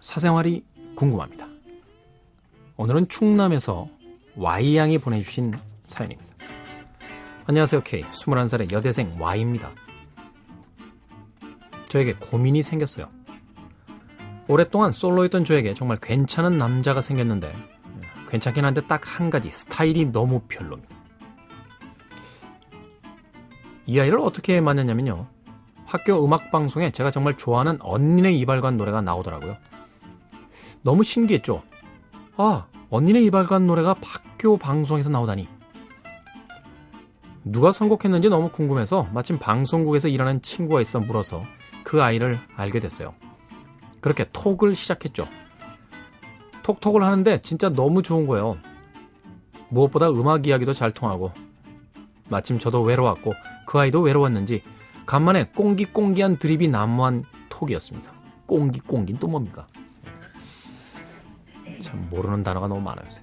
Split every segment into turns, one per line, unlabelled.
사생활이 궁금합니다. 오늘은 충남에서 Y양이 보내주신 사연입니다. 안녕하세요, K. 21살의 여대생 Y입니다. 저에게 고민이 생겼어요. 오랫동안 솔로였던 저에게 정말 괜찮은 남자가 생겼는데, 괜찮긴 한데 딱 한 가지, 스타일이 너무 별로입니다. 이 아이를 어떻게 만났냐면요. 학교 음악 방송에 제가 정말 좋아하는 언니네 이발관 노래가 나오더라고요. 너무 신기했죠? 아, 언니네 이발관 노래가 학교 방송에서 나오다니. 누가 선곡했는지 너무 궁금해서 마침 방송국에서 일하는 친구가 있어 물어서 그 아이를 알게 됐어요. 그렇게 톡을 시작했죠. 톡톡을 하는데 진짜 너무 좋은 거예요. 무엇보다 음악 이야기도 잘 통하고 마침 저도 외로웠고 그 아이도 외로웠는지 간만에 꽁기꽁기한 드립이 난무한 톡이었습니다. 꽁기꽁기는 또 뭡니까? 참 모르는 단어가 너무 많아요. 요새.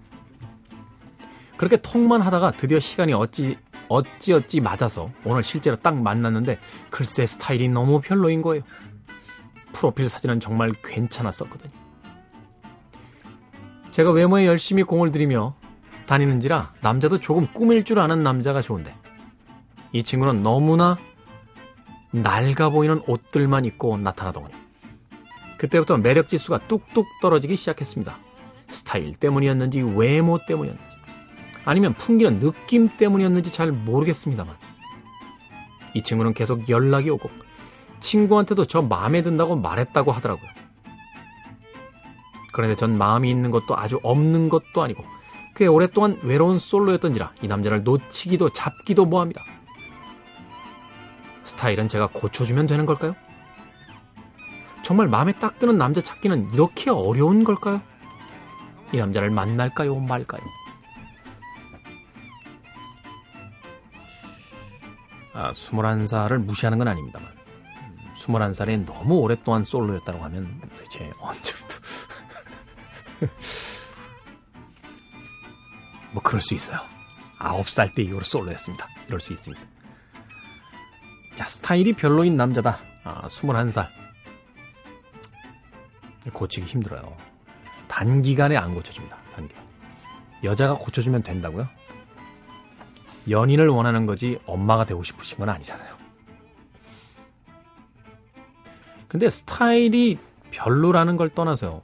그렇게 톡만 하다가 드디어 시간이 어찌 어찌 어찌 맞아서 오늘 실제로 딱 만났는데 글쎄 스타일이 너무 별로인 거예요. 프로필 사진은 정말 괜찮았었거든요. 제가 외모에 열심히 공을 들이며 다니는지라 남자도 조금 꾸밀 줄 아는 남자가 좋은데 이 친구는 너무나 낡아 보이는 옷들만 입고 나타나더군요. 그때부터 매력 지수가 뚝뚝 떨어지기 시작했습니다. 스타일 때문이었는지 외모 때문이었는지 아니면 풍기는 느낌 때문이었는지 잘 모르겠습니다만 이 친구는 계속 연락이 오고 친구한테도 저 마음에 든다고 말했다고 하더라고요. 그런데 전 마음이 있는 것도 아주 없는 것도 아니고 꽤 오랫동안 외로운 솔로였던지라 이 남자를 놓치기도 잡기도 뭐합니다. 스타일은 제가 고쳐주면 되는 걸까요? 정말 마음에 딱 드는 남자 찾기는 이렇게 어려운 걸까요? 이 남자를 만날까요? 말까요? 아, 21살을 무시하는 건 아닙니다만 21살에 너무 오랫동안 솔로였다고 하면 도대체 언제부터 뭐 그럴 수 있어요. 9살 때 이후로 솔로였습니다. 이럴 수 있습니다. 자, 스타일이 별로인 남자다. 아, 21살. 고치기 힘들어요. 단기간에 안 고쳐집니다. 단기간. 여자가 고쳐주면 된다고요? 연인을 원하는 거지 엄마가 되고 싶으신 건 아니잖아요. 근데 스타일이 별로라는 걸 떠나서요.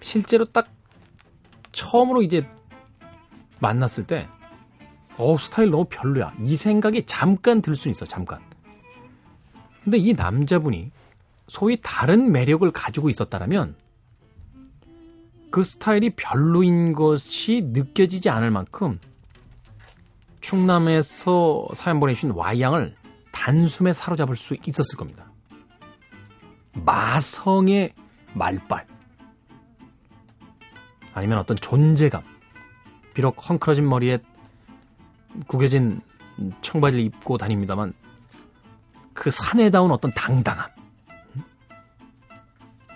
실제로 딱 처음으로 이제 만났을 때, 어 스타일 너무 별로야. 이 생각이 잠깐 들 수 있어, 잠깐. 근데 이 남자분이 소위 다른 매력을 가지고 있었다면, 그 스타일이 별로인 것이 느껴지지 않을 만큼 충남에서 사연 보내주신 Y양을 단숨에 사로잡을 수 있었을 겁니다. 마성의 말빨. 아니면 어떤 존재감. 비록 헝클어진 머리에 구겨진 청바지를 입고 다닙니다만 그 사내다운 어떤 당당함.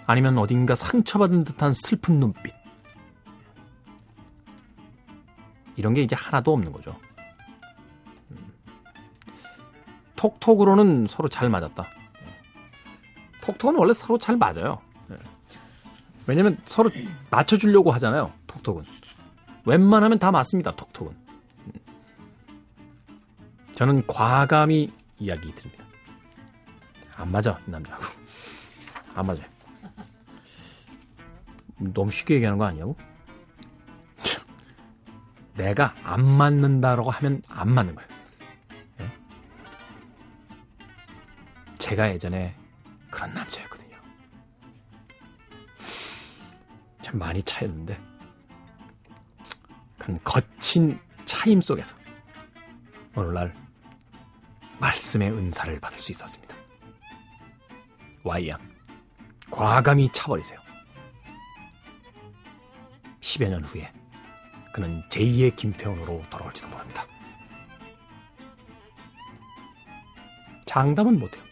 아니면 어딘가 상처받은 듯한 슬픈 눈빛. 이런 게 이제 하나도 없는 거죠. 톡톡으로는 서로 잘 맞았다. 톡톡은 원래 서로 잘 맞아요. 왜냐면 서로 맞춰주려고 하잖아요. 톡톡은. 웬만하면 다 맞습니다. 톡톡은. 저는 과감히 이야기 드립니다. 안 맞아, 이 남자하고. 안 맞아요. 너무 쉽게 얘기하는 거 아니냐고? 내가 안 맞는다라고 하면 안 맞는 거예요. 예? 제가 예전에 그런 남자였거든요. 참 많이 차였는데 그런 거친 차임 속에서 오늘날 말씀의 은사를 받을 수 있었습니다. Y양, 과감히 차버리세요. 10여 년 후에 그는 제2의 김태훈으로 돌아올지도 모릅니다. 장담은 못해요.